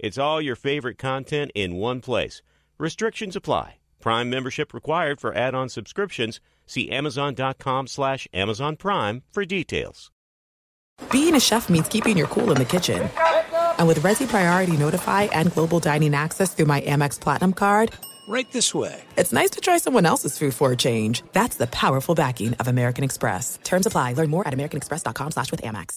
It's all your favorite content in one place. Restrictions apply. Prime membership required for add-on subscriptions. See Amazon.com slash Amazon Prime for details. Being a chef means keeping your cool in the kitchen. And with Resy Priority Notify and Global Dining Access through my Amex Platinum card, Right this way. it's nice to try someone else's food for a change. That's the powerful backing of American Express. Terms apply. Learn more at americanexpress.com slash with Amex.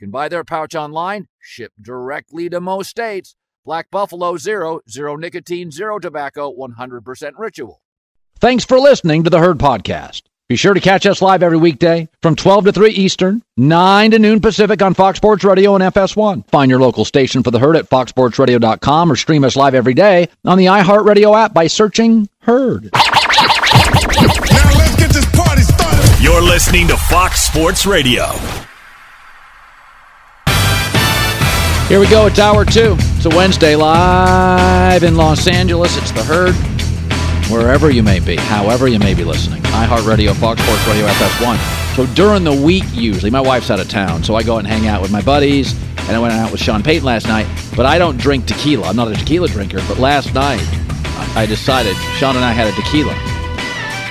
You can buy their pouch online, ship directly to most states. Black Buffalo Zero, zero nicotine, zero tobacco, 100% ritual. Thanks for listening to the Herd Podcast. Be sure to catch us live every weekday from 12 to 3 Eastern, 9 to noon Pacific on Fox Sports Radio and FS1. Find your local station for the Herd at foxsportsradio.com or stream us live every day on the iHeartRadio app by searching Herd. Now let's get this party started. You're listening to Fox Sports Radio. Here we go. It's hour two. It's a Wednesday live in Los Angeles. It's the herd. Wherever you may be, however you may be listening. iHeartRadio, Fox Sports Radio, FS1. So during the week, usually, my wife's out of town, so I go out and hang out with my buddies. And I went out with Sean Payton last night, but I don't drink tequila. I'm not a tequila drinker, but last night I decided Sean and I had a tequila.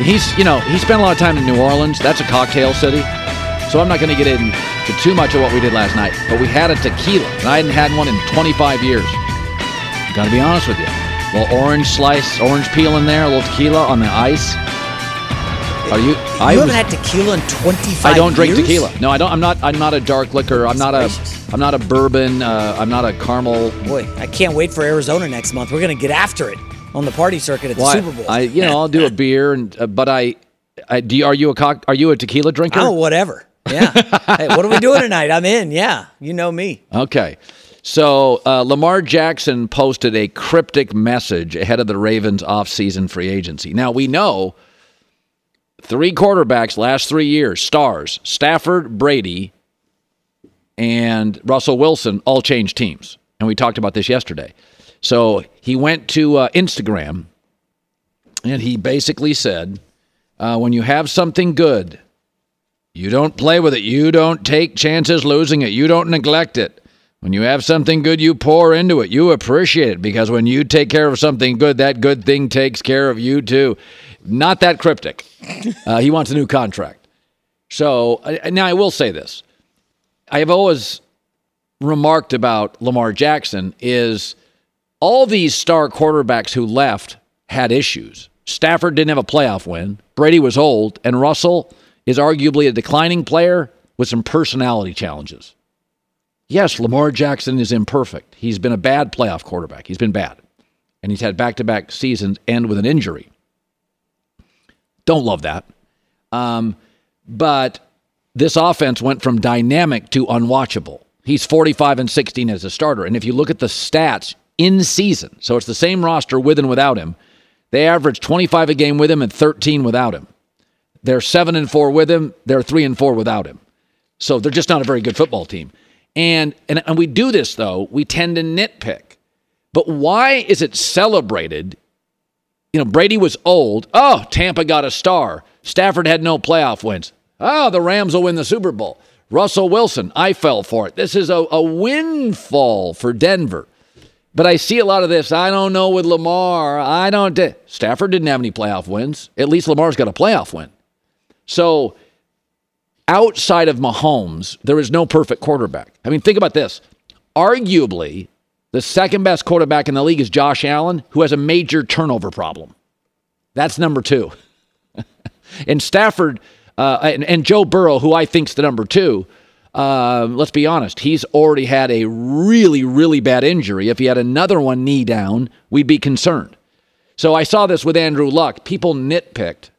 He's, you know, he spent a lot of time in New Orleans. That's a cocktail city. So I'm not going to get into too much of what we did last night. But we had a tequila, and I hadn't had one in 25 years. Got to be honest with you. A little orange slice, orange peel in there, a little tequila on the ice. Are you? You I haven't was- had tequila in 25 I don't drink years? tequila. No, I don't. I'm not. I'm not a dark liquor. I'm not a. I'm not a bourbon. Uh, I'm not a caramel. Boy, I can't wait for Arizona next month. We're going to get after it on the party circuit at the Well, Super Bowl. I, you know, I'll do a beer, and uh, but I, I do. You, are you a cock? Are you a tequila drinker? oh, whatever. Yeah. hey, what are we doing tonight? I'm in. Yeah. You know me. Okay. So uh, Lamar Jackson posted a cryptic message ahead of the Ravens offseason free agency. Now we know three quarterbacks last three years, stars, Stafford, Brady, and Russell Wilson all changed teams. And we talked about this yesterday. So he went to uh, Instagram and he basically said, uh, when you have something good, you don't play with it. You don't take chances losing it. You don't neglect it. When you have something good, you pour into it. You appreciate it because when you take care of something good, that good thing takes care of you too. Not that cryptic. Uh, he wants a new contract. So now I will say this. I have always remarked about Lamar Jackson is all these star quarterbacks who left had issues. Stafford didn't have a playoff win. Brady was old, and Russell is arguably a declining player with some personality challenges. Yes, Lamar Jackson is imperfect. He's been a bad playoff quarterback. He's been bad. And he's had back to back seasons end with an injury. Don't love that. Um, but this offense went from dynamic to unwatchable. He's 45 and 16 as a starter. And if you look at the stats in season, so it's the same roster with and without him, they average 25 a game with him and 13 without him. They're 7 and 4 with him, they're 3 and 4 without him. So they're just not a very good football team. And, and and we do this though, we tend to nitpick. But why is it celebrated? You know, Brady was old. Oh, Tampa got a star. Stafford had no playoff wins. Oh, the Rams will win the Super Bowl. Russell Wilson, I fell for it. This is a, a windfall for Denver. But I see a lot of this. I don't know with Lamar. I don't. Stafford didn't have any playoff wins. At least Lamar's got a playoff win. So outside of Mahomes, there is no perfect quarterback. I mean, think about this. Arguably, The second best quarterback in the league is Josh Allen, who has a major turnover problem. That's number two. and Stafford uh, and, and, Joe Burrow, who I think's the number two. Uh, let's be honest, he's already had a really, really bad injury. If he had another one knee down, we'd be concerned. So I saw this with Andrew Luck. People nitpicked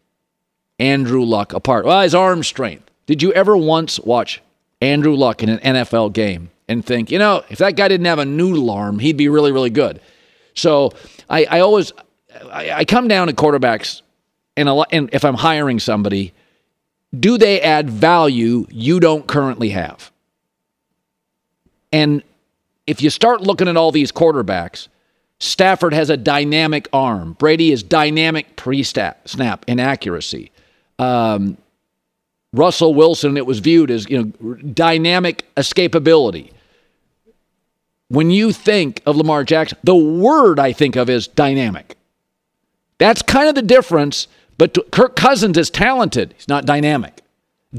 Andrew Luck apart. Well, his arm strength. Did you ever once watch Andrew Luck in an NFL game and think, you know, if that guy didn't have a noodle arm, he'd be really, really good? So I, I always I, I, come down to quarterbacks, and, a, lot, and if I'm hiring somebody, do they add value you don't currently have? And if you start looking at all these quarterbacks, Stafford has a dynamic arm. Brady is dynamic pre snap inaccuracy. Um, Russell Wilson, it was viewed as you know dynamic escapability. When you think of Lamar Jackson, the word I think of is dynamic. That's kind of the difference. But Kirk Cousins is talented. He's not dynamic.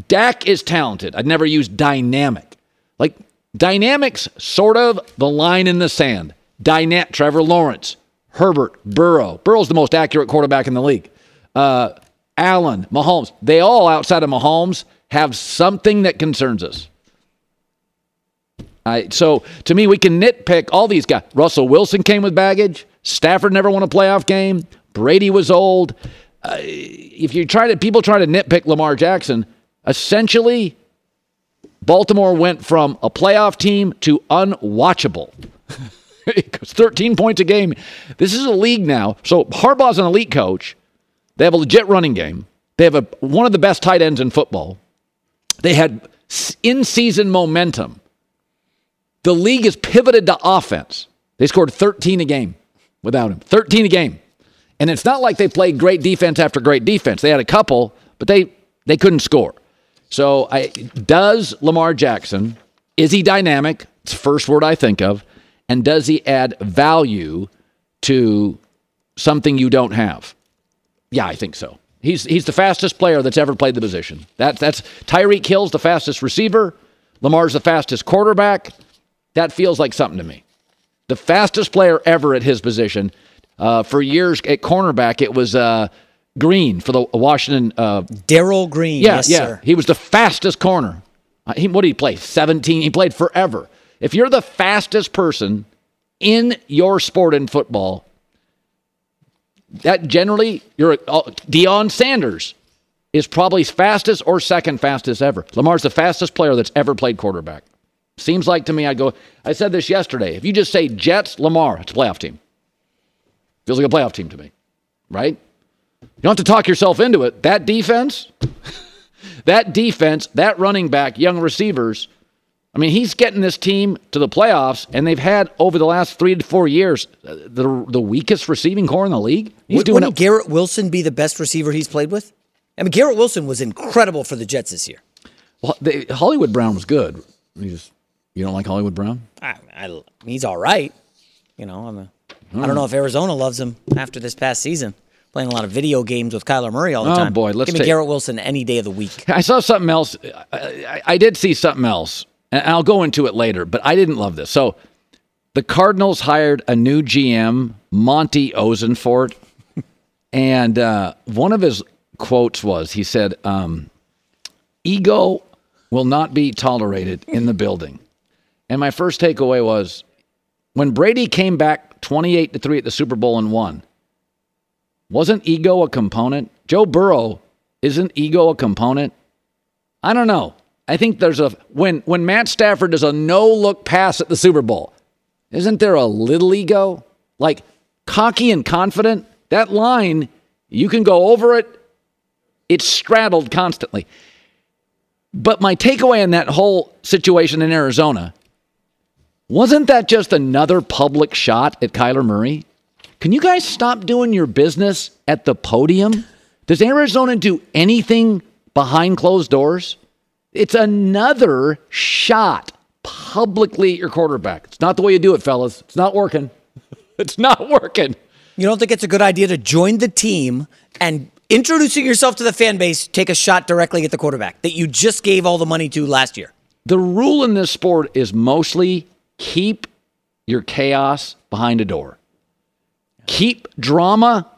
Dak is talented. I'd never use dynamic. Like dynamics, sort of the line in the sand. Dynat, Trevor Lawrence, Herbert, Burrow. Burrow's the most accurate quarterback in the league. Uh, Allen, Mahomes. They all, outside of Mahomes, have something that concerns us. I, so to me, we can nitpick all these guys. Russell Wilson came with baggage. Stafford never won a playoff game. Brady was old. Uh, if you try to, people try to nitpick Lamar Jackson. Essentially, Baltimore went from a playoff team to unwatchable. 13 points a game. This is a league now. So Harbaugh's an elite coach. They have a legit running game. They have a, one of the best tight ends in football. They had in season momentum. The league is pivoted to offense. They scored 13 a game without him. 13 a game. And it's not like they played great defense after great defense. They had a couple, but they they couldn't score. So I, does Lamar Jackson is he dynamic? It's the first word I think of. And does he add value to something you don't have? Yeah, I think so. He's he's the fastest player that's ever played the position. That, that's Tyreek Hill's the fastest receiver. Lamar's the fastest quarterback. That feels like something to me. The fastest player ever at his position. Uh, for years at cornerback, it was uh, Green for the Washington. Uh, Darrell Green. Yeah, yes, yeah. Sir. He was the fastest corner. Uh, he, what did he play? 17. He played forever. If you're the fastest person in your sport in football, that generally you're uh, Deion Sanders is probably fastest or second fastest ever. Lamar's the fastest player that's ever played quarterback. Seems like to me, I go. I said this yesterday. If you just say Jets, Lamar, it's a playoff team. Feels like a playoff team to me, right? You don't have to talk yourself into it. That defense, that defense, that running back, young receivers. I mean, he's getting this team to the playoffs, and they've had over the last three to four years uh, the the weakest receiving corps in the league. He's Wouldn't doing it. Garrett Wilson be the best receiver he's played with? I mean, Garrett Wilson was incredible for the Jets this year. Well, they, Hollywood Brown was good. You just you don't like Hollywood Brown? I, I, he's all right. You know, I'm a I don't know if Arizona loves him after this past season. Playing a lot of video games with Kyler Murray all the oh, time. Oh boy, let's give me take... Garrett Wilson any day of the week. I saw something else. I, I did see something else, and I'll go into it later. But I didn't love this. So, the Cardinals hired a new GM, Monty Ossenfort, and uh, one of his quotes was, he said, um, "Ego will not be tolerated in the building." And my first takeaway was, when Brady came back 28 to 3 at the Super Bowl and won. Wasn't ego a component? Joe Burrow, isn't ego a component? I don't know. I think there's a when when Matt Stafford does a no-look pass at the Super Bowl, isn't there a little ego? Like cocky and confident? That line, you can go over it. It's straddled constantly. But my takeaway in that whole situation in Arizona wasn't that just another public shot at Kyler Murray? Can you guys stop doing your business at the podium? Does Arizona do anything behind closed doors? It's another shot publicly at your quarterback. It's not the way you do it, fellas. It's not working. It's not working. You don't think it's a good idea to join the team and introducing yourself to the fan base, take a shot directly at the quarterback that you just gave all the money to last year? The rule in this sport is mostly keep your chaos behind a door. Keep drama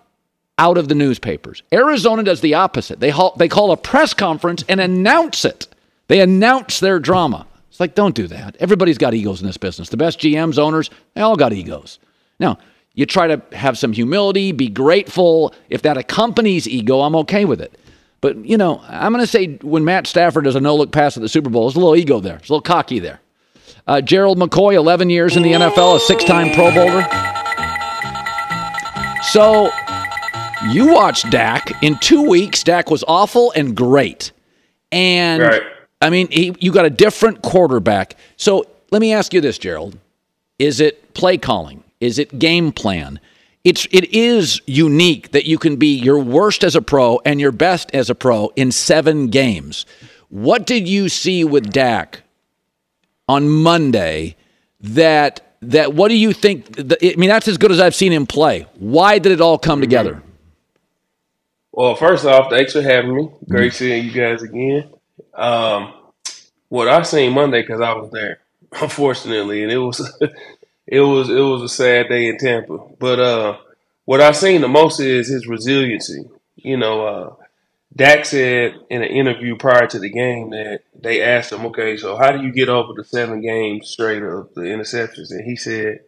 out of the newspapers. Arizona does the opposite. They, ha- they call a press conference and announce it. They announce their drama. It's like, don't do that. Everybody's got egos in this business. The best GMs, owners, they all got egos. Now, you try to have some humility, be grateful. If that accompanies ego, I'm okay with it. But, you know, I'm going to say when Matt Stafford does a no look pass at the Super Bowl, there's a little ego there. There's a little cocky there. Uh, Gerald McCoy, 11 years in the NFL, a six time Pro Bowler. So you watched Dak. In two weeks, Dak was awful and great. And Right. I mean, he, you got a different quarterback. So let me ask you this, Gerald: Is it play calling? Is it game plan? It's it is unique that you can be your worst as a pro and your best as a pro in seven games. What did you see with Dak on Monday? That that what do you think? I mean, that's as good as I've seen him play. Why did it all come together? Well, first off, thanks for having me. Great seeing you guys again. Um, what I seen Monday because I was there, unfortunately, and it was it was it was a sad day in Tampa. But uh, what I seen the most is his resiliency. You know, uh, Dak said in an interview prior to the game that they asked him, "Okay, so how do you get over the seven games straight of the interceptions?" And he said,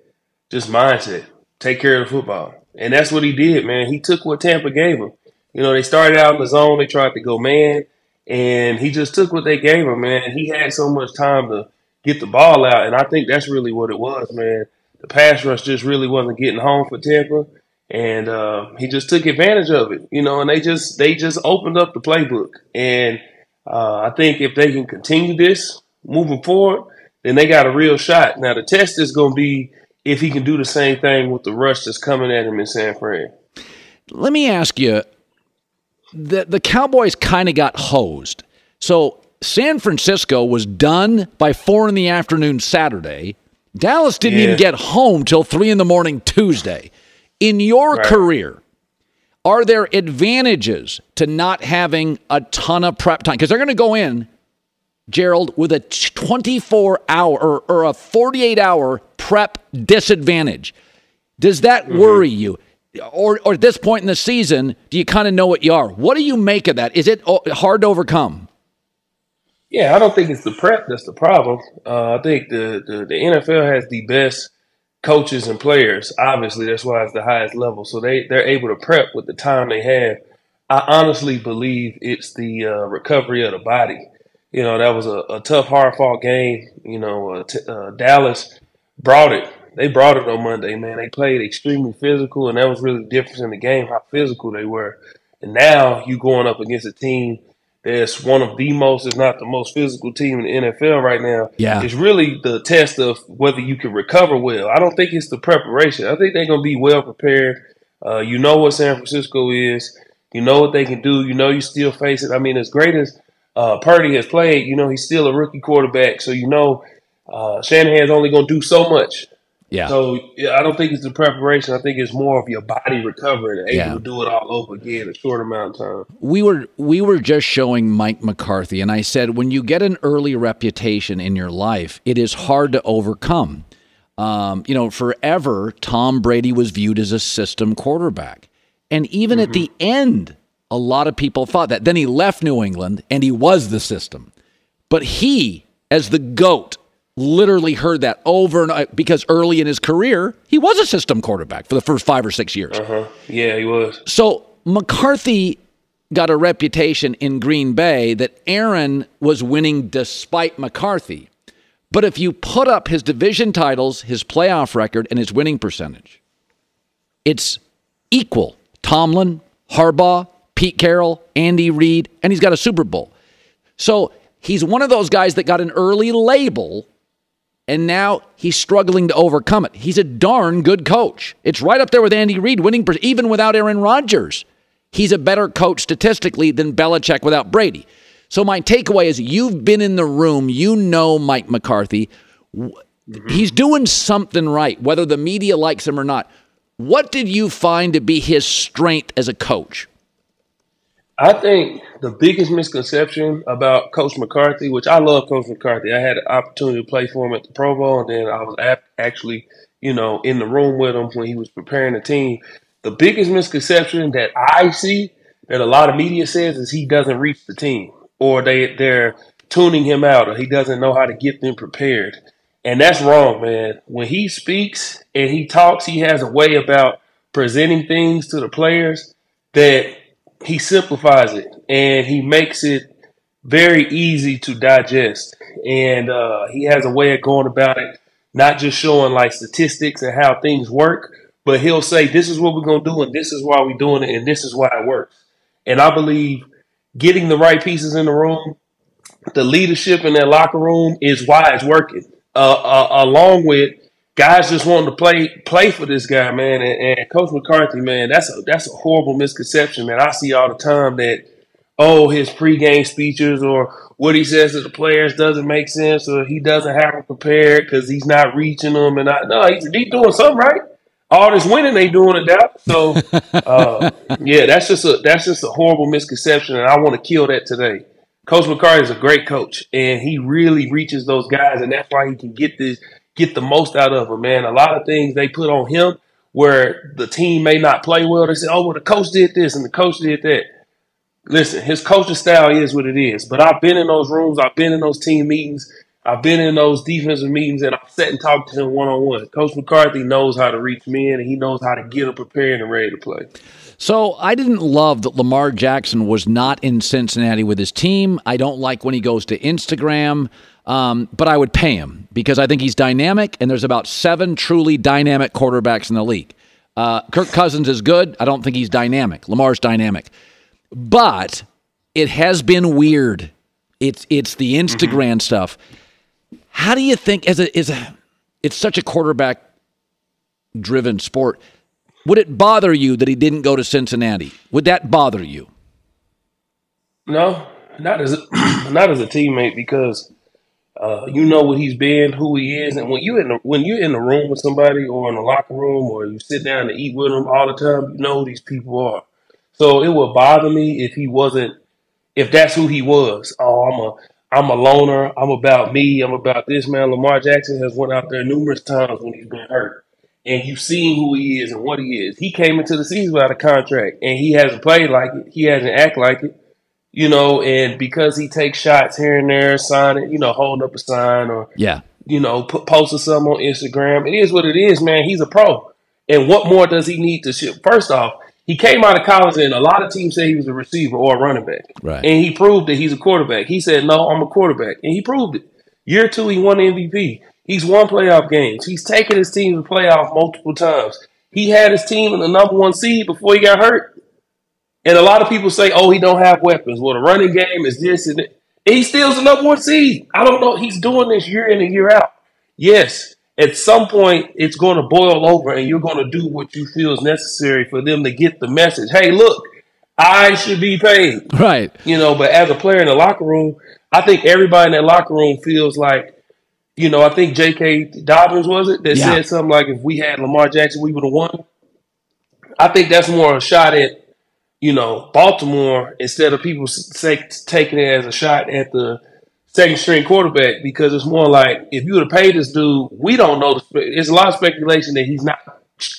"Just mindset, take care of the football." And that's what he did, man. He took what Tampa gave him. You know, they started out in the zone, they tried to go man, and he just took what they gave him, man. He had so much time to get the ball out, and I think that's really what it was, man. The pass rush just really wasn't getting home for Tampa, and uh, he just took advantage of it, you know. And they just they just opened up the playbook, and uh, I think if they can continue this moving forward, then they got a real shot. Now the test is going to be if he can do the same thing with the rush that's coming at him in San Fran. Let me ask you the the Cowboys kind of got hosed. So San Francisco was done by four in the afternoon Saturday. Dallas didn't Yeah. even get home till three in the morning Tuesday. In your Right. career, are there advantages to not having a ton of prep time? Because they're going to go in, Gerald, with a 24 hour or, or a 48 hour prep disadvantage. Does that mm-hmm. worry you? Or, or at this point in the season, do you kind of know what you are? What do you make of that? Is it oh, hard to overcome? Yeah, I don't think it's the prep that's the problem. Uh, I think the, the, the NFL has the best coaches and players. Obviously, that's why it's the highest level. So they, they're able to prep with the time they have. I honestly believe it's the uh, recovery of the body. You know, that was a, a tough, hard fought game. You know, uh, t- uh, Dallas brought it. They brought it on Monday, man. They played extremely physical, and that was really the difference in the game, how physical they were. And now you going up against a team that's one of the most, if not the most physical team in the NFL right now. Yeah. It's really the test of whether you can recover well. I don't think it's the preparation. I think they're going to be well prepared. Uh, you know what San Francisco is. You know what they can do. You know you still face it. I mean, as great as uh, Purdy has played, you know he's still a rookie quarterback. So you know uh, Shanahan's only going to do so much. Yeah. So yeah, I don't think it's the preparation. I think it's more of your body recovering and able Yeah. to do it all over again in a short amount of time. we were we were just showing Mike McCarthy, and I said when you get an early reputation in your life, it is hard to overcome. Um, you know, forever Tom Brady was viewed as a system quarterback, and even at the end, a lot of people thought that. Then he left New England, and he was the system. But he, as the goat, literally heard that over and over because early in his career, he was a system quarterback for the first five or six years. Uh-huh. Yeah, he was. So McCarthy got a reputation in Green Bay that Aaron was winning despite McCarthy. But if you put up his division titles, his playoff record, and his winning percentage, it's equal. Tomlin, Harbaugh, Pete Carroll, Andy Reid, and he's got a Super Bowl. So he's one of those guys that got an early label and now he's struggling to overcome it. He's a darn good coach. It's right up there with Andy Reid winning, even without Aaron Rodgers. He's a better coach statistically than Belichick without Brady. So my takeaway is you've been in the room, you know Mike McCarthy. He's doing something right, whether the media likes him or not. What did you find to be his strength as a coach? I think the biggest misconception about Coach McCarthy, which I love Coach McCarthy, I had an opportunity to play for him at the Pro Bowl, and then I was actually, you know, in the room with him when he was preparing the team. The biggest misconception that I see that a lot of media says is he doesn't reach the team or they they're tuning him out or he doesn't know how to get them prepared. And that's wrong, man. When he speaks and he talks, he has a way about presenting things to the players that he simplifies it and he makes it very easy to digest. And uh, he has a way of going about it, not just showing like statistics and how things work, but he'll say, This is what we're going to do, and this is why we're doing it, and this is why it works. And I believe getting the right pieces in the room, the leadership in that locker room is why it's working. Uh, uh, along with guys just wanting to play play for this guy, man. And, and, Coach McCarthy, man, that's a that's a horrible misconception, man. I see all the time that oh, his pregame speeches or what he says to the players doesn't make sense, or he doesn't have them prepared because he's not reaching them. And I no, he's, he's doing something right. All this winning they doing it out. So uh, yeah, that's just a that's just a horrible misconception, and I want to kill that today. Coach McCarthy is a great coach, and he really reaches those guys, and that's why he can get this get the most out of him, man. A lot of things they put on him where the team may not play well. They say, oh, well, the coach did this and the coach did that. Listen, his coaching style is what it is. But I've been in those rooms, I've been in those team meetings, I've been in those defensive meetings, and I've sat and talked to him one on one. Coach McCarthy knows how to reach men, and he knows how to get them prepared and ready to play. So I didn't love that Lamar Jackson was not in Cincinnati with his team. I don't like when he goes to Instagram. Um, but I would pay him because I think he's dynamic, and there's about seven truly dynamic quarterbacks in the league. Uh, Kirk Cousins is good. I don't think he's dynamic. Lamar's dynamic, but it has been weird. It's it's the Instagram mm-hmm. stuff. How do you think as a is a it's such a quarterback driven sport? Would it bother you that he didn't go to Cincinnati? Would that bother you? No, not as a, not as a teammate because uh, you know what he's been, who he is, and when you in the, when you're in the room with somebody or in the locker room or you sit down to eat with them all the time, you know who these people are. So it would bother me if he wasn't, if that's who he was. Oh, I'm a I'm a loner. I'm about me. I'm about this man. Lamar Jackson has went out there numerous times when he's been hurt, and you've seen who he is and what he is. He came into the season without a contract, and he hasn't played like it. He hasn't acted like it you know, and because he takes shots here and there, signing, you know, holding up a sign or yeah, you know, put, posting something on Instagram. It is what it is, man. He's a pro, and what more does he need to ship? First off, he came out of college, and a lot of teams say he was a receiver or a running back, right? And he proved that he's a quarterback. He said, "No, I'm a quarterback," and he proved it. Year two, he won the MVP. He's won playoff games. He's taken his team to playoff multiple times. He had his team in the number one seed before he got hurt. And a lot of people say, "Oh, he don't have weapons." Well, the running game is this and, he steals the number one seed. I don't know. He's doing this year in and year out. Yes, at some point it's going to boil over, and you're going to do what you feel is necessary for them to get the message. Hey, look, I should be paid. Right. You know, but as a player in the locker room, I think everybody in that locker room feels like, you know, I think J.K. Dobbins was it that yeah. said something like, "If we had Lamar Jackson, we would have won." I think that's more a shot at you know, Baltimore instead of people say, taking it as a shot at the second string quarterback because it's more like if you would have paid this dude, we don't know. There's a lot of speculation that he's not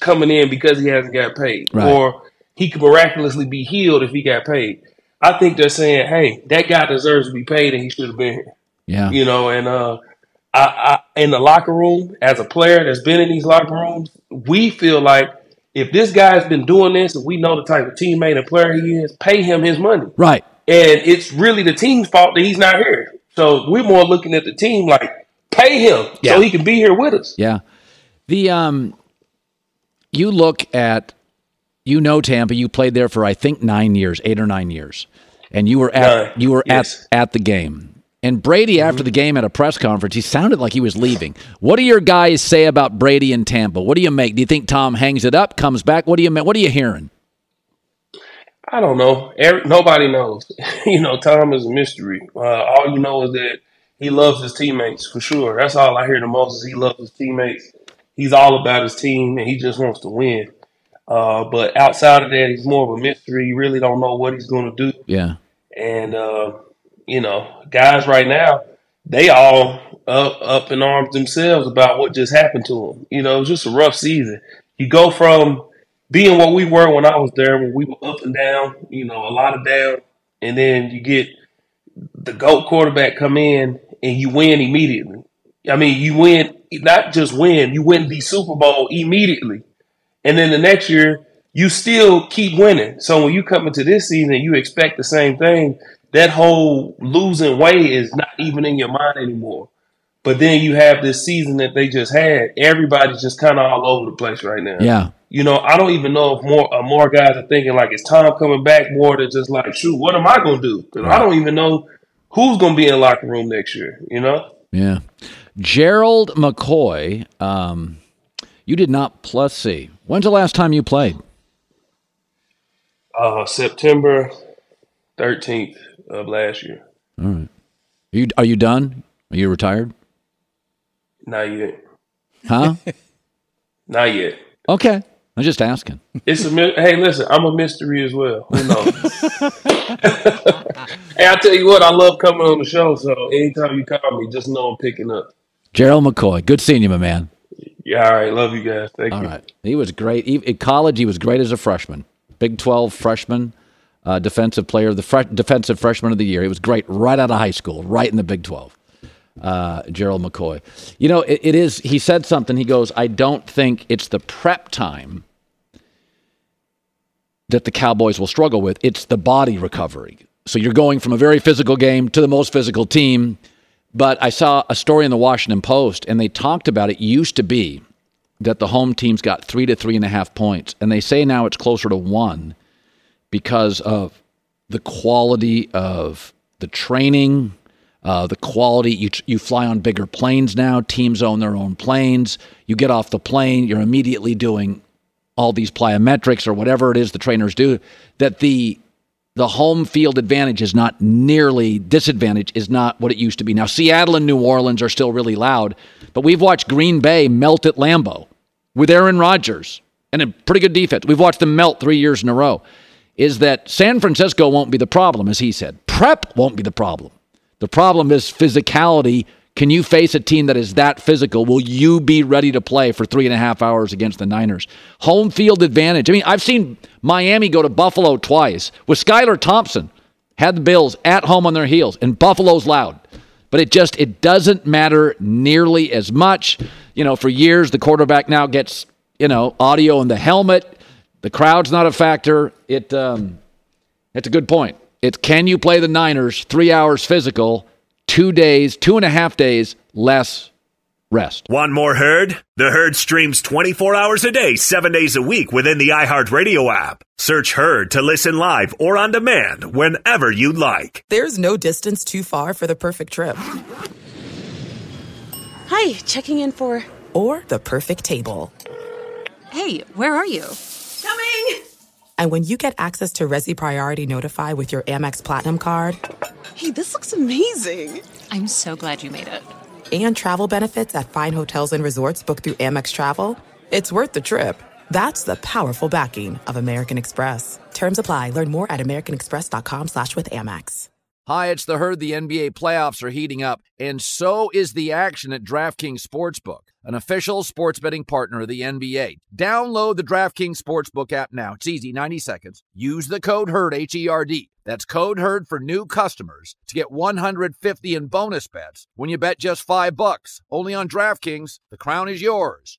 coming in because he hasn't got paid, right. or he could miraculously be healed if he got paid. I think they're saying, "Hey, that guy deserves to be paid, and he should have been here." Yeah, you know, and uh, I, I in the locker room as a player that's been in these locker rooms, we feel like if this guy's been doing this and we know the type of teammate and player he is, pay him his money. Right. And it's really the team's fault that he's not here. So we're more looking at the team like pay him yeah. so he can be here with us. Yeah. The um you look at you know Tampa, you played there for I think 9 years, 8 or 9 years. And you were at Nine. you were yes. at at the game. And Brady, after the game at a press conference, he sounded like he was leaving. What do your guys say about Brady in Tampa? What do you make? Do you think Tom hangs it up, comes back? What do you What are you hearing? I don't know. Every, nobody knows. you know, Tom is a mystery. Uh, all you know is that he loves his teammates for sure. That's all I hear the most is he loves his teammates. He's all about his team and he just wants to win. Uh, but outside of that, he's more of a mystery. You really don't know what he's going to do. Yeah. And uh, you know, guys right now, they all up, up in arms themselves about what just happened to them. You know, it was just a rough season. You go from being what we were when I was there, when we were up and down, you know, a lot of down, and then you get the GOAT quarterback come in and you win immediately. I mean, you win, not just win, you win the Super Bowl immediately. And then the next year, you still keep winning. So when you come into this season, you expect the same thing. That whole losing way is not even in your mind anymore. But then you have this season that they just had. Everybody's just kind of all over the place right now. Yeah. You know, I don't even know if more uh, more guys are thinking like, is Tom coming back more than just like, shoot, what am I going to do? 'Cause I don't even know who's going to be in the locker room next year. You know? Yeah. Gerald McCoy, um, you did not plus C. When's the last time you played? Uh, September thirteenth of last year. Are you are you done? Are you retired? Not yet. Huh? Not yet. okay. I'm just asking. It's a hey, listen. I'm a mystery as well. Who knows? hey, I tell you what, I love coming on the show. So anytime you call me, just know I'm picking up. Gerald McCoy, good seeing you, my man. Yeah, all right. Love you guys. Thank All you. All right. He was great. He, in college, he was great as a freshman. Big 12 freshman, uh, defensive player, the fre- defensive freshman of the year. He was great right out of high school, right in the Big 12. Uh, Gerald McCoy. You know, it, it is, he said something. He goes, I don't think it's the prep time that the Cowboys will struggle with. It's the body recovery. So you're going from a very physical game to the most physical team. But I saw a story in the Washington Post, and they talked about it used to be that the home teams got three to three and a half points. And they say now it's closer to one because of the quality of the training, uh, the quality. You, you fly on bigger planes now, teams own their own planes. You get off the plane, you're immediately doing all these plyometrics or whatever it is the trainers do, that the the home field advantage is not nearly disadvantage is not what it used to be. Now Seattle and New Orleans are still really loud, but we've watched Green Bay melt at Lambeau with Aaron Rodgers and a pretty good defense. We've watched them melt 3 years in a row. Is that San Francisco won't be the problem as he said. Prep won't be the problem. The problem is physicality. Can you face a team that is that physical? Will you be ready to play for three and a half hours against the Niners? Home field advantage. I mean, I've seen Miami go to Buffalo twice with Skylar Thompson. Had the Bills at home on their heels, and Buffalo's loud. But it just it doesn't matter nearly as much. You know, for years the quarterback now gets you know audio in the helmet. The crowd's not a factor. It um, it's a good point. It's can you play the Niners three hours physical, two days, two and a half days less rest. Want more Herd? The Herd streams 24 hours a day, 7 days a week within the iHeartRadio app. Search Herd to listen live or on demand whenever you like. There's no distance too far for the perfect trip Hi, checking in for. or the perfect table. Hey, where are you? Coming! And when you get access to Resy Priority Notify with your Amex Platinum card Hey, this looks amazing. I'm so glad you made it. and travel benefits at fine hotels and resorts booked through Amex Travel, it's worth the trip. That's the powerful backing of American Express. Terms apply. Learn more at americanexpress.com slash with Amex. Hi, it's the herd. The NBA playoffs are heating up, and so is the action at DraftKings Sportsbook, an official sports betting partner of the NBA. Download the DraftKings Sportsbook app now. It's easy, 90 seconds. Use the code HERD, H E R D. That's code HERD for new customers to get 150 in bonus bets when you bet just 5 bucks. Only on DraftKings. The crown is yours.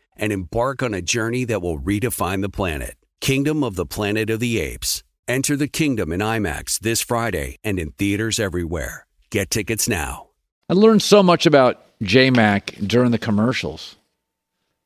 and embark on a journey that will redefine the planet. Kingdom of the Planet of the Apes. Enter the kingdom in IMAX this Friday and in theaters everywhere. Get tickets now. I learned so much about J Mac during the commercials.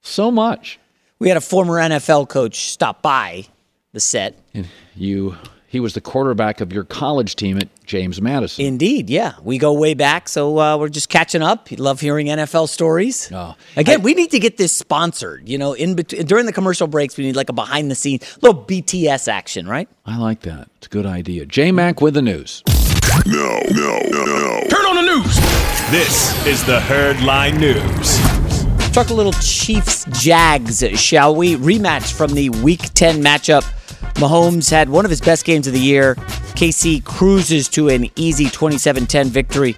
So much. We had a former NFL coach stop by the set. And you he was the quarterback of your college team at James Madison. Indeed, yeah. We go way back, so uh, we're just catching up. Love hearing NFL stories. Oh. Again, I- we need to get this sponsored. You know, in bet- during the commercial breaks, we need like a behind the scenes little BTS action, right? I like that. It's a good idea. J Mac with the news. No, no, no, no. Turn on the news. This is the Herd Line News. Talk a little Chiefs Jags, shall we? Rematch from the Week 10 matchup. Mahomes had one of his best games of the year. KC cruises to an easy 27 10 victory.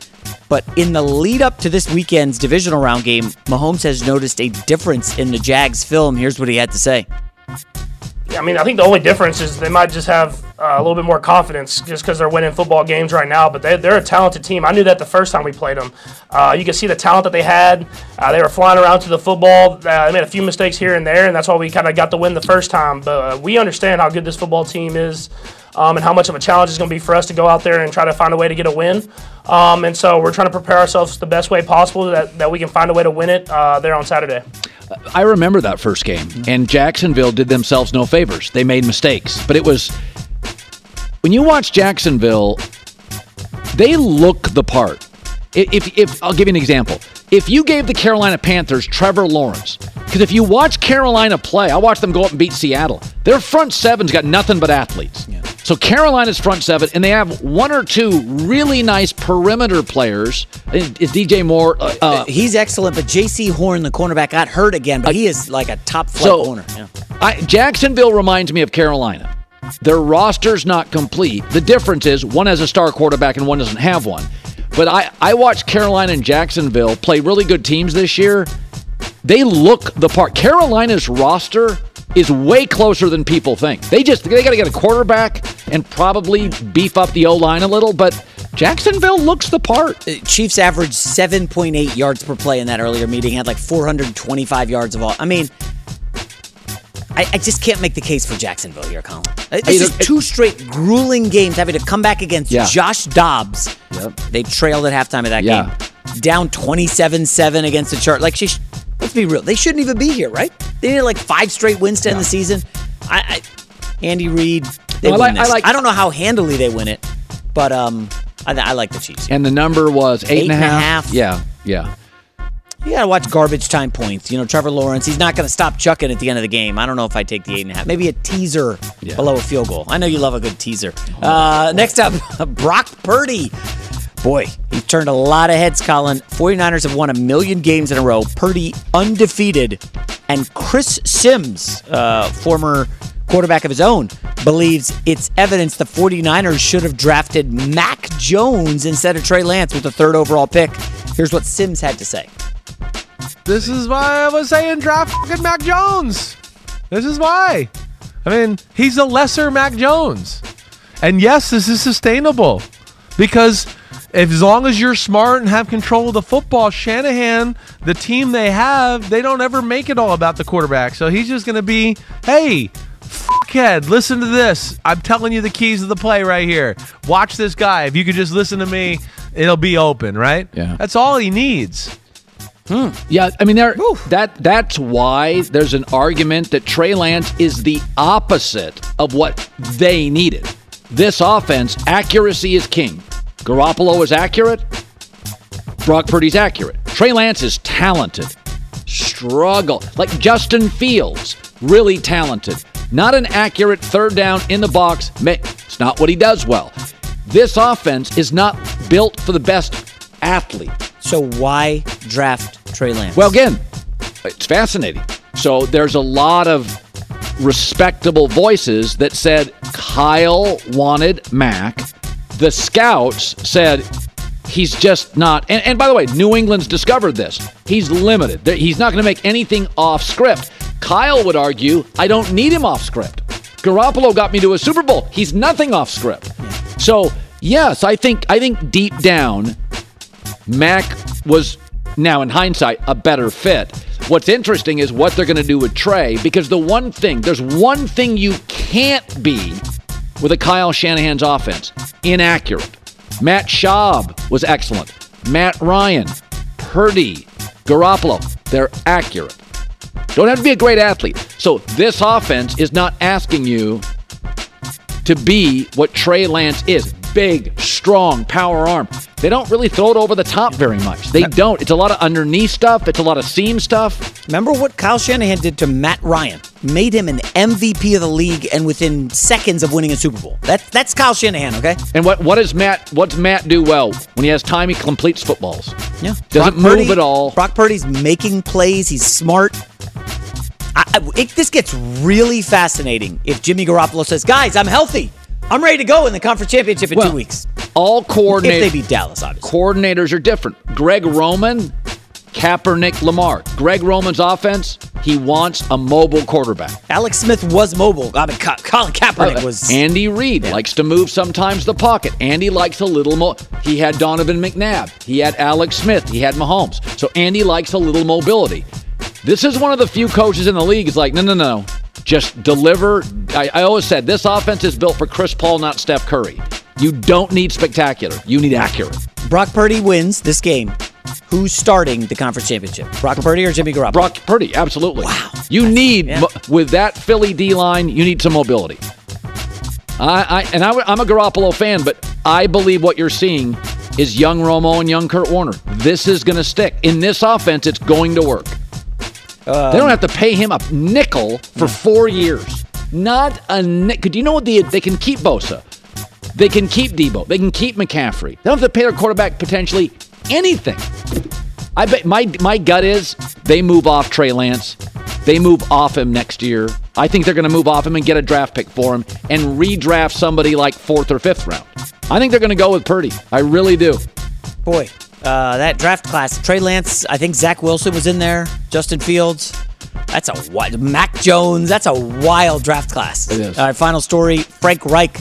But in the lead up to this weekend's divisional round game, Mahomes has noticed a difference in the Jags film. Here's what he had to say. I mean, I think the only difference is they might just have uh, a little bit more confidence just because they're winning football games right now. But they, they're a talented team. I knew that the first time we played them. Uh, you can see the talent that they had. Uh, they were flying around to the football. Uh, they made a few mistakes here and there, and that's why we kind of got the win the first time. But uh, we understand how good this football team is. Um, and how much of a challenge it's going to be for us to go out there and try to find a way to get a win. Um, and so we're trying to prepare ourselves the best way possible that, that we can find a way to win it uh, there on Saturday. I remember that first game, and Jacksonville did themselves no favors. They made mistakes, but it was when you watch Jacksonville, they look the part. I- If, if I'll give you an example, if you gave the Carolina Panthers Trevor Lawrence, because if you watch Carolina play, I watched them go up and beat Seattle. Their front seven's got nothing but athletes. So Carolina's front seven, and they have one or two really nice perimeter players. Is DJ Moore? Uh, uh, He's excellent, but Jaycee Horn, the cornerback, got hurt again, but he is like a top flight So- corner. Yeah. I, Jacksonville reminds me of Carolina. Their roster's not complete. The difference is one has a star quarterback and one doesn't have one. But I, I watched Carolina and Jacksonville play really good teams this year. They look the part. Carolina's roster is way closer than people think. They just they got to get a quarterback and probably beef up the O line a little, but Jacksonville looks the part. Uh, Chiefs averaged 7.8 yards per play in that earlier meeting, had like 425 yards of all. I mean, I, I just can't make the case for Jacksonville here, Colin. Uh, This is two straight grueling games having to come back against Yeah. Josh Dobbs. Yep. They trailed at halftime of that Yeah. game. Down 27 7 against the chart. Like, she sh- let's be real. They shouldn't even be here, right? They needed like five straight wins to end the season. I, I Andy Reid, they I win like- I this. like- I don't know how handily they win it, but um, I, I like the Chiefs. And the number was eight, Eight and a half. Yeah, yeah. You gotta watch garbage time points. You know, Trevor Lawrence, he's not gonna stop chucking at the end of the game. I don't know if I take the eight and a half. Maybe a teaser below a field goal. I know you love a good teaser. Uh, next up, Brock Purdy. Boy, he turned a lot of heads, Colin. 49ers have won a million games in a row. Purdy undefeated. And Chris Sims, uh, former quarterback of his own, believes it's evidence the 49ers should have drafted Mac Jones instead of Trey Lance with the third overall pick. Here's what Sims had to say. This is why I was saying draft fucking Mac Jones. This is why. I mean, he's a lesser Mac Jones. And yes, this is sustainable. Because as long as you're smart and have control of the football, Shanahan, the team they have, they don't ever make it all about the quarterback. So he's just going to be, hey, fuckhead, listen to this. I'm telling you the keys of the play right here. Watch this guy. If you could just listen to me, it'll be open, right? Yeah. That's all he needs. Hmm. Yeah, I mean, there that that's why there's an argument that Trey Lance is the opposite of what they needed. This offense, accuracy is king. Garoppolo is accurate. Brock Purdy's accurate. Trey Lance is talented. Struggle like Justin Fields, really talented. Not an accurate third down in the box. It's not what he does well. This offense is not built for the best athlete. So why draft Trey Lance? Well, again, it's fascinating. So there's a lot of respectable voices that said Kyle wanted Mac. The scouts said he's just not. And, and by the way, New England's discovered this. He's limited. He's not going to make anything off script. Kyle would argue, I don't need him off script. Garoppolo got me to a Super Bowl. He's nothing off script. So yes, I think I think deep down, Mac was now in hindsight a better fit. What's interesting is what they're going to do with Trey because the one thing, there's one thing you can't be with a Kyle Shanahan's offense inaccurate. Matt Schaub was excellent. Matt Ryan, Purdy, Garoppolo, they're accurate. Don't have to be a great athlete. So this offense is not asking you to be what Trey Lance is big, strong, power arm. They don't really throw it over the top very much. They don't. It's a lot of underneath stuff, it's a lot of seam stuff. Remember what Kyle Shanahan did to Matt Ryan? Made him an MVP of the league and within seconds of winning a Super Bowl. That, that's Kyle Shanahan, okay? And what what does Matt what's Matt do well? When he has time, he completes footballs. Yeah. Doesn't Brock move Purdy- at all. Brock Purdy's making plays. He's smart. I, I- it, this gets really fascinating if Jimmy Garoppolo says, "Guys, I'm healthy. I'm ready to go in the conference championship in Well, two weeks." All coordinators. If they beat Dallas, obviously. Coordinators are different. Greg Roman, Kaepernick, Lamar. Greg Roman's offense, he wants a mobile quarterback. Alex Smith was mobile. I mean, Colin Kaepernick uh, was. Andy Reid likes to move sometimes the pocket. Andy likes a little more. He had Donovan McNabb. He had Alex Smith. He had Mahomes. So Andy likes a little mobility. This is one of the few coaches in the league is like, no, no, no. Just deliver. I, I always said this offense is built for Chris Paul, not Steph Curry. You don't need spectacular. You need accurate. Brock Purdy wins this game. Who's starting the conference championship? Brock Purdy or Jimmy Garoppolo? Brock Purdy, absolutely. Wow. You need yeah. with that Philly D line, you need some mobility. I, I and I, am a Garoppolo fan, but I believe what you're seeing is young Romo and young Kurt Warner. This is going to stick in this offense. It's going to work. Um, they don't have to pay him a nickel for four years. Not a nickel. Do you know what the, they can keep Bosa? They can keep Debo. They can keep McCaffrey. They don't have to pay their quarterback potentially anything. I bet my my gut is they move off Trey Lance. They move off him next year. I think they're going to move off him and get a draft pick for him and redraft somebody like fourth or fifth round. I think they're going to go with Purdy. I really do. Boy, uh, that draft class. Trey Lance. I think Zach Wilson was in there. Justin Fields. That's a wild. Mac Jones. That's a wild draft class. It is. All right, final story. Frank Reich.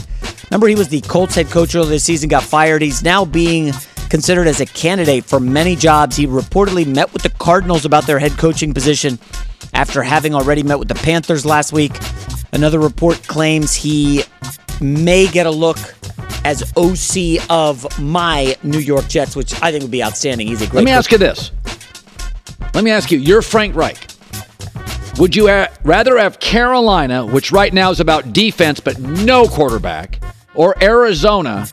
Remember, he was the Colts head coach earlier this season. Got fired. He's now being considered as a candidate for many jobs. He reportedly met with the Cardinals about their head coaching position after having already met with the Panthers last week. Another report claims he may get a look as OC of my New York Jets, which I think would be outstanding. He's a great. Let me coach. ask you this. Let me ask you. You're Frank Reich. Would you rather have Carolina, which right now is about defense but no quarterback, or Arizona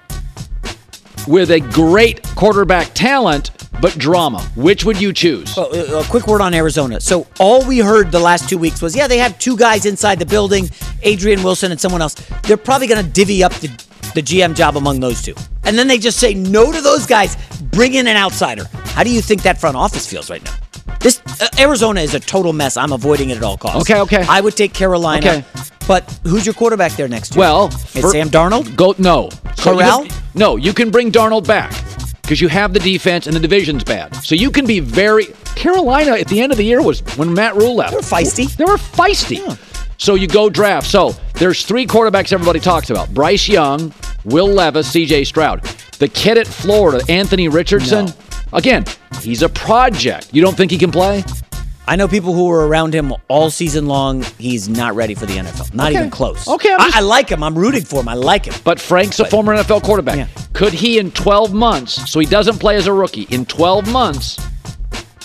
with a great quarterback talent but drama? Which would you choose? Well, uh, a quick word on Arizona. So all we heard the last two weeks was, yeah, they have two guys inside the building, Adrian Wilson and someone else. They're probably going to divvy up the, the GM job among those two. And then they just say no to those guys, bring in an outsider. How do you think that front office feels right now? This uh, Arizona is a total mess. I'm avoiding it at all costs. Okay, okay. I would take Carolina. Okay. But who's your quarterback there next year? Well, it's Sam Darnold. Go no. So Corral? can- no, you can bring Darnold back because you have the defense and the division's bad. So you can be very Carolina at the end of the year was when Matt Rhule left. They were feisty. They were feisty. So you go draft. So there's three quarterbacks everybody talks about: Bryce Young, Will Levis, C.J. Stroud. The kid at Florida, Anthony Richardson. No. Again, he's a project. You don't think he can play? I know people who were around him all season long. He's not ready for the NFL. Not Okay. even close. Okay, I'm I, I like him. I'm rooting for him. I like him. But Frank's a former NFL quarterback. Yeah. Could he, in 12 months, so he doesn't play as a rookie, in 12 months,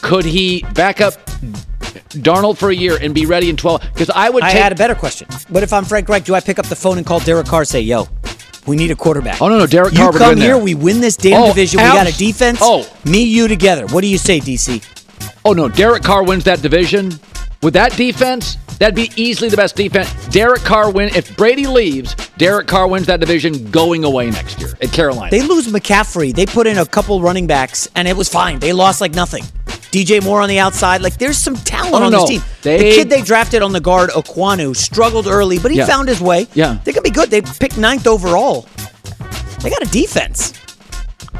could he back up Darnold for a year and be ready in 12? Because I would I take. had a better question. What if I'm Frank Reich? Do I pick up the phone and call Derek Carr? Say, "Yo, we need a quarterback." Oh, no, no, Derek Carr You come here. there. We win this damn Oh, division. We got a defense. Oh. me, you together. What do you say, DC? oh, no, Derek Carr wins that division. With that defense, that'd be easily the best defense. Derek Carr win. If Brady leaves, Derek Carr wins that division going away next year at Carolina. They lose McCaffrey. They put in a couple running backs, and it was fine. They lost like nothing. DJ Moore on the outside. Like there's some talent Oh, on no. this team. They- the kid they drafted on the guard, Ekwonu, struggled early, but he Yeah. found his way. Yeah. they could be good. They picked ninth overall. They got a defense.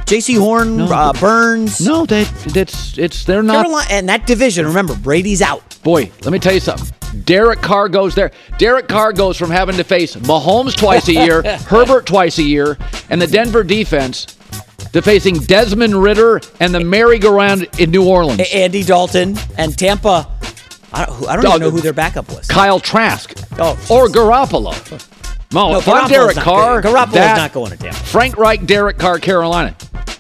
Jaycee Horn, No, uh, Burns. no, they, it's it's they're not. Carolina, and that division. Remember, Brady's out. Boy, let me tell you something. Derek Carr goes there. Derek Carr goes from having to face Mahomes twice a year, Herbert twice a year, and the Denver defense. To facing Desmond Ridder and the merry-go-round in New Orleans. Andy Dalton and Tampa. I don't, I don't even know who their backup was. Kyle Trask. Oh, or Garoppolo. No, No, if I'm Derek Carr. Garoppolo's that- not going to Tampa. Frank Reich, Derek Carr, Carolina.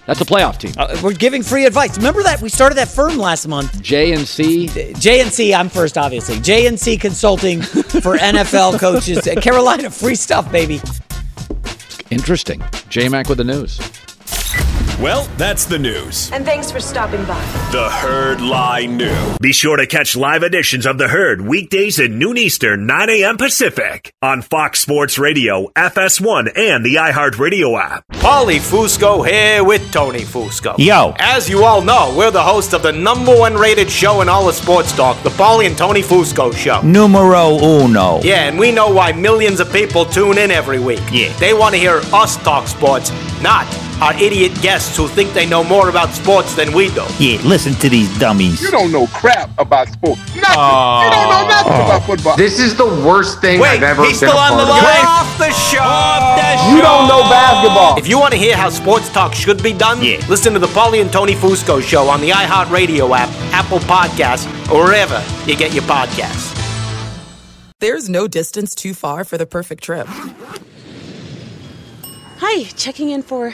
That's a playoff team. Uh, we're giving free advice. Remember that we started that firm last month. J and C. J and C. I'm first, obviously. J and C Consulting for NFL coaches. Carolina, free stuff, baby. Interesting. J Mac with the news. Well, that's the news. And thanks for stopping by. The Herd Lie New. Be sure to catch live editions of The Herd weekdays at noon Eastern, 9 a.m. Pacific on Fox Sports Radio, FS1, and the iHeartRadio app. Paulie Fusco here with Tony Fusco. Yo. As you all know, we're the host of the number one rated show in all of sports talk, the Paulie and Tony Fusco Show. Numero uno. Yeah, and we know why millions of people tune in every week. Yeah. They want to hear us talk sports, not our idiot guests who think they know more about sports than we do. Yeah, listen to these dummies. You don't know crap about sports. Nothing. you don't know nothing oh. about football. This is the worst thing Wait, I've ever he's been still a on the part of. line. Off the show. You don't know basketball. If you want to hear how sports talk should be done, Yeah. listen to the Paulie and Tony Fusco show on the iHeartRadio app, Apple Podcasts, or wherever you get your podcasts. There's no distance too far for the perfect trip. Hi, checking in for.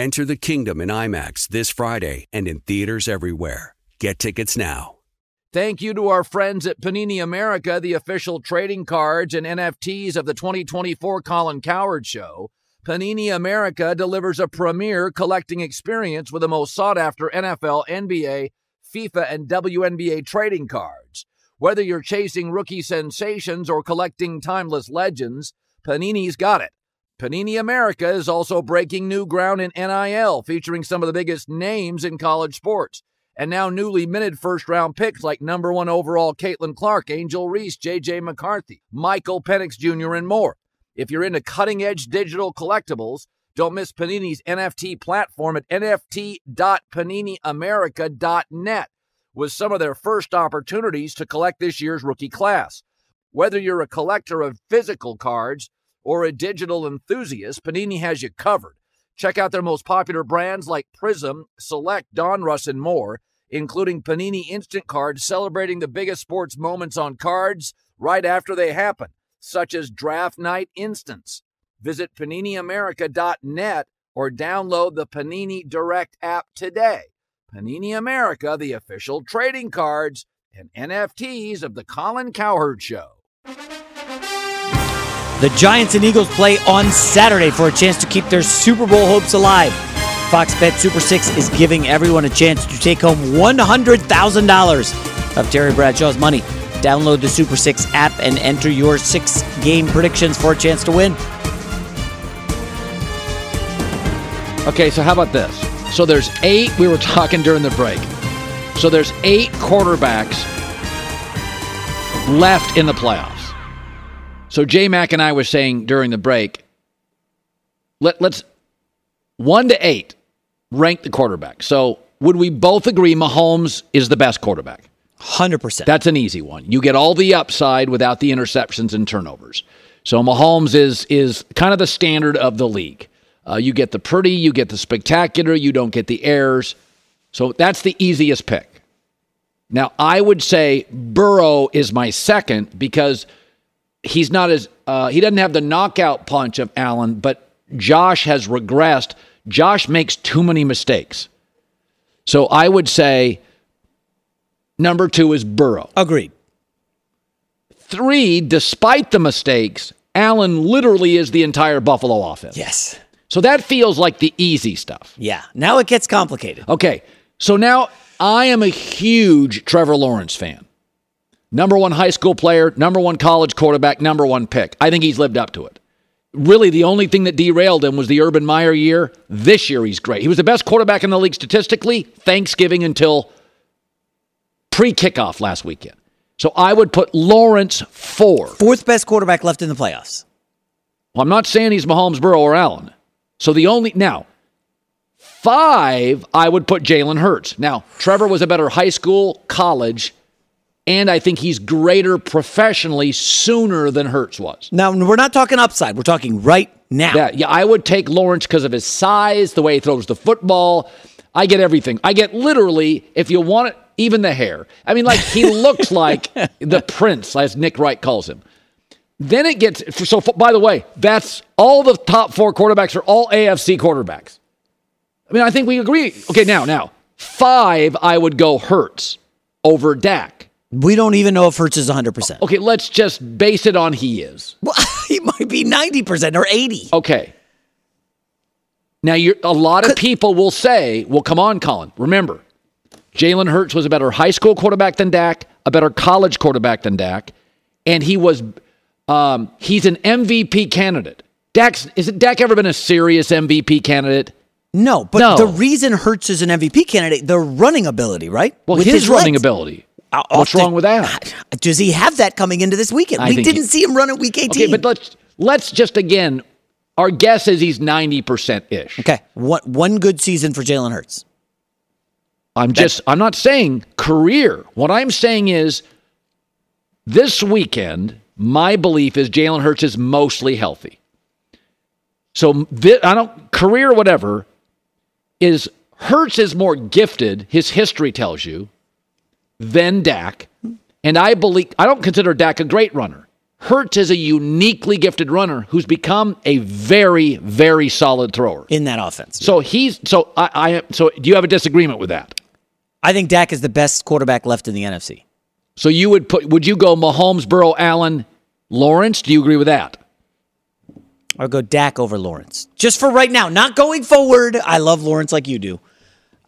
Enter the kingdom in IMAX this Friday and in theaters everywhere. Get tickets now. Thank you to our friends at Panini America, the official trading cards and NFTs of the 2024 Colin Cowherd Show. Panini America delivers a premier collecting experience with the most sought after NFL, NBA, FIFA, and WNBA trading cards. Whether you're chasing rookie sensations or collecting timeless legends, Panini's got it. Panini America is also breaking new ground in NIL, featuring some of the biggest names in college sports. And now newly minted first round picks like number one overall Caitlin Clark, Angel Reese, JJ McCarthy, Michael Penix Jr., and more. If you're into cutting edge digital collectibles, don't miss Panini's NFT platform at nft.paniniamerica.net with some of their first opportunities to collect this year's rookie class. Whether you're a collector of physical cards or a digital enthusiast, Panini has you covered. Check out their most popular brands like Prism, Select, Donruss, and more, including Panini Instant Cards celebrating the biggest sports moments on cards right after they happen, such as Draft Night Instance. Visit PaniniAmerica.net or download the Panini Direct app today. Panini America, the official trading cards and NFTs of the Colin Cowherd Show. The Giants and Eagles play on Saturday for a chance to keep their Super Bowl hopes alive. Fox Bet Super 6 is giving everyone a chance to take home $100,000 of Terry Bradshaw's money. Download the Super 6 app and enter your six game predictions for a chance to win. Okay, so how about this? So there's eight, we were talking during the break. So there's eight quarterbacks left in the playoffs. So J Mac and I were saying during the break, let, let's one to eight rank the quarterback. So would we both agree Mahomes is the best quarterback? 100%. That's an easy one. You get all the upside without the interceptions and turnovers. So Mahomes is is kind of the standard of the league. Uh, you get the pretty, you get the spectacular, you don't get the errors. So that's the easiest pick. Now I would say Burrow is my second because he's not as uh, he doesn't have the knockout punch of Allen, but Josh has regressed. Josh makes too many mistakes. So I would say number two is Burrow. Agreed. Three, despite the mistakes, Allen literally is the entire Buffalo offense. Yes. So that feels like the easy stuff. Yeah. Now it gets complicated. Okay. So now I am a huge Trevor Lawrence fan. Number one high school player, number one college quarterback, number one pick. I think he's lived up to it. Really, the only thing that derailed him was the Urban Meyer year. This year, he's great. He was the best quarterback in the league statistically, Thanksgiving until pre kickoff last weekend. So I would put Lawrence four. Fourth best quarterback left in the playoffs. Well, I'm not saying he's Mahomes, Burrow, or Allen. So the only now five, I would put Jalen Hurts. Now Trevor was a better high school, college, and I think he's greater professionally sooner than Hurts was. Now we're not talking upside. We're talking right now. Yeah, yeah. I would take Lawrence because of his size, the way he throws the football. I get everything. I get literally, if you want it, even the hair. I mean, like he looks like the prince, as Nick Wright calls him. Then it gets so. By the way, that's all the top four quarterbacks are all AFC quarterbacks. I mean, I think we agree. Okay, now, now five, I would go Hurts over Dak. We don't even know if Hurts is 100%. Okay, let's just base it on he is. Well, he might be 90% or 80. Okay. Now, you're, a lot of people will say, well, come on, Colin. Remember, Jalen Hurts was a better high school quarterback than Dak, a better college quarterback than Dak, and he was um, he's an MVP candidate. Dak's is it Dak ever been a serious MVP candidate? No, but No. the reason Hurts is an MVP candidate, the running ability, right? Well, With his, running legs. ability. What's wrong with that? Does he have that coming into this weekend? I we didn't he- see him run at week 18. Okay, but let's let's just again, our guess is he's ninety percent ish. Okay, What one good season for Jalen Hurts. I'm just I'm not saying career. What I'm saying is this weekend, my belief is Jalen Hurts is mostly healthy. So I don't career whatever is Hurts is more gifted. His history tells you than Dak, and I believe I don't consider Dak a great runner. Hurts is a uniquely gifted runner who's become a very, very solid thrower in that offense. So he's so I, I so do you have a disagreement with that? I think Dak is the best quarterback left in the NFC. So you would put would you go Mahomes, Burrow, Allen, Lawrence? Do you agree with that? I'll go Dak over Lawrence. Just for right now, not going forward. I love Lawrence like you do.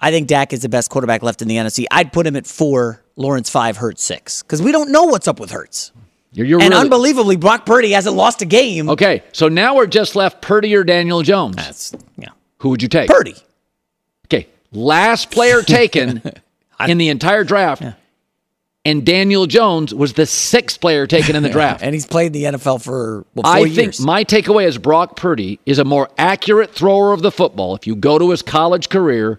I think Dak is the best quarterback left in the NFC. I'd put him at four, Lawrence five, Hurts six. Because we don't know what's up with Hurts. You're, you're and really- unbelievably, Brock Purdy hasn't lost a game. Okay, so now we're just left Purdy or Daniel Jones. That's yeah. Who would you take? Purdy. Okay, last player taken in the entire draft, and Daniel Jones was the sixth player taken in the draft. and he's played the NFL for well, four I years. think my takeaway is Brock Purdy is a more accurate thrower of the football. If you go to his college career,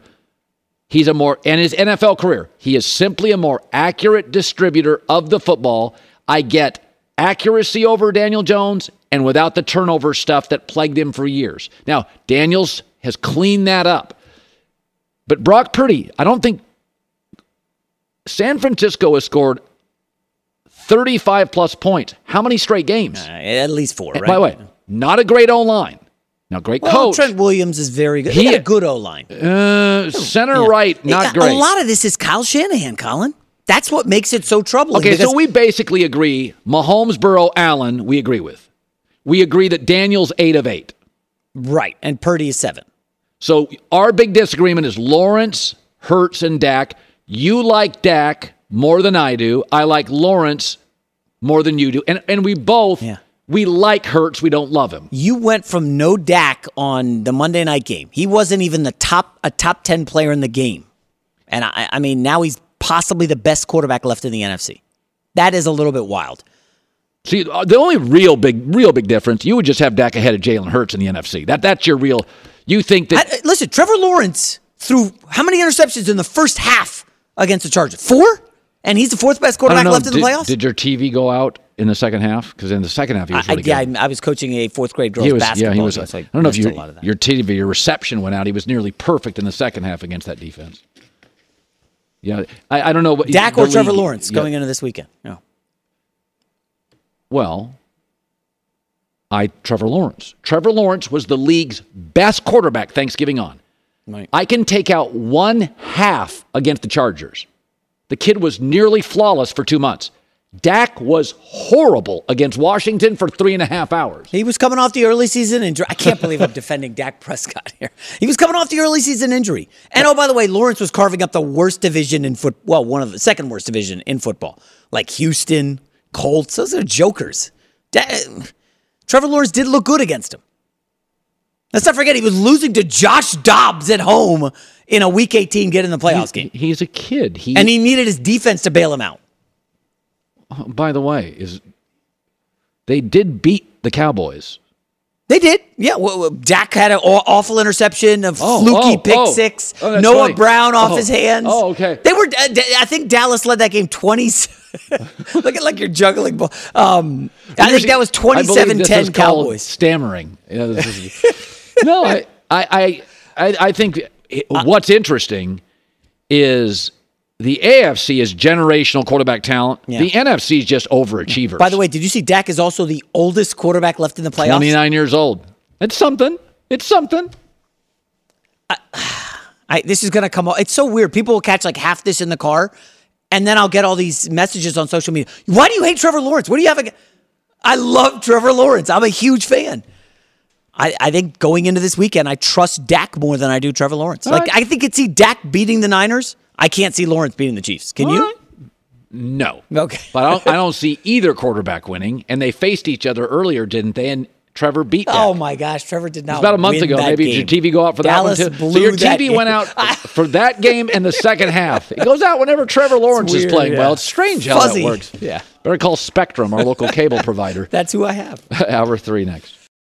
he's a more and his NFL career, he is simply a more accurate distributor of the football. I get accuracy over Daniel Jones and without the turnover stuff that plagued him for years. Now, Daniels has cleaned that up. But Brock Purdy, I don't think San Francisco has scored 35 plus points. How many straight games? Uh, at least four. Right? By the way, not a great O line. Now, great well, coach. Trent Williams is very good. He- got a good O line. Uh, center right, not great. A lot of this is Kyle Shanahan, Colin. That's what makes it so troubling. okay, so we basically agree Mahomes, Burrow, Allen, we agree with. We agree that Daniel's eight of eight. right, and Purdy is seven. So our big disagreement is Lawrence, Hurts, and Dak. You like Dak more than I do. I like Lawrence more than you do. And and we both we like Hurts, we don't love him. You went from no Dak on the Monday night game. He wasn't even the top a top ten player in the game, and I, I mean now he's possibly the best quarterback left in the NFC. That is a little bit wild. See, uh, the only real big, real big difference, you would just have Dak ahead of Jalen Hurts in the NFC. That that's your real. You think that? I- listen, Trevor Lawrence threw how many interceptions in the first half against the Chargers? Four, and he's the fourth best quarterback know, left in the did, playoffs. Did your TV go out in the second half? Because in the second half he was I, really good. I, I was coaching a fourth grade girls he was, basketball. yeah, he was. game, I so I don't know if missed your a lot of that. your TV, your reception went out. He was nearly perfect in the second half against that defense. Yeah, I, I don't know what Dak or Trevor league- Lawrence yeah. going into this weekend. No. Well, I Trevor Lawrence. Trevor Lawrence was the league's best quarterback Thanksgiving on. Right. I can take out one half against the Chargers. The kid was nearly flawless for two months. Dak was horrible against Washington for three and a half hours. He was coming off the early season injury. I can't believe I'm defending Dak Prescott here. He was coming off the early season injury. And oh, by the way, Lawrence was carving up the worst division in foot. Well, one of the second worst division in football, like Houston, Colts. Those are jokers. Da- Trevor Lawrence did look good against him. Let's not forget he was losing to Josh Dobbs at home in a Week 18 get in the playoffs game. He's a kid. He and he needed his defense to bail him out. Oh, by the way, is they did beat the Cowboys. They did. Yeah. Well, Dak had an awful interception, a Oh, fluky oh, pick oh. six. Oh, Noah right. Brown off his hands. Oh, okay. They were. uh, I think Dallas led that game 20. Look at like you're juggling. ball. Um, I think that was I believe 27 this 10 is called Cowboys. Stammering. Yeah, is- no, I, I, I, I I think what's interesting is the AFC is generational quarterback talent. Yeah. The NFC is just overachievers. By the way, did you see Dak is also the oldest quarterback left in the playoffs? 29 years old. It's something. It's something. I, this is going to come out. It's so weird. People will catch like half this in the car, and then I'll get all these messages on social media. Why do you hate Trevor Lawrence? What do you have? ag- I love Trevor Lawrence. I'm a huge fan. I, I think going into this weekend, I trust Dak more than I do Trevor Lawrence. All like right. I think it's see Dak beating the Niners. I can't see Lawrence beating the Chiefs. Can All you? No. Okay. But I don't, I don't see either quarterback winning. And they faced each other earlier, didn't they? And Trevor beat Dak. Oh my gosh, Trevor did It not. was about a month ago. Maybe game. did your TV go out for Dallas that one too? Blew so your TV game. went out for that game and the second half. It goes out whenever Trevor Lawrence is playing yeah. well. It's strange how Fuzzy. that works. Yeah. Better call Spectrum, our local cable provider. That's who I have. Hour three next.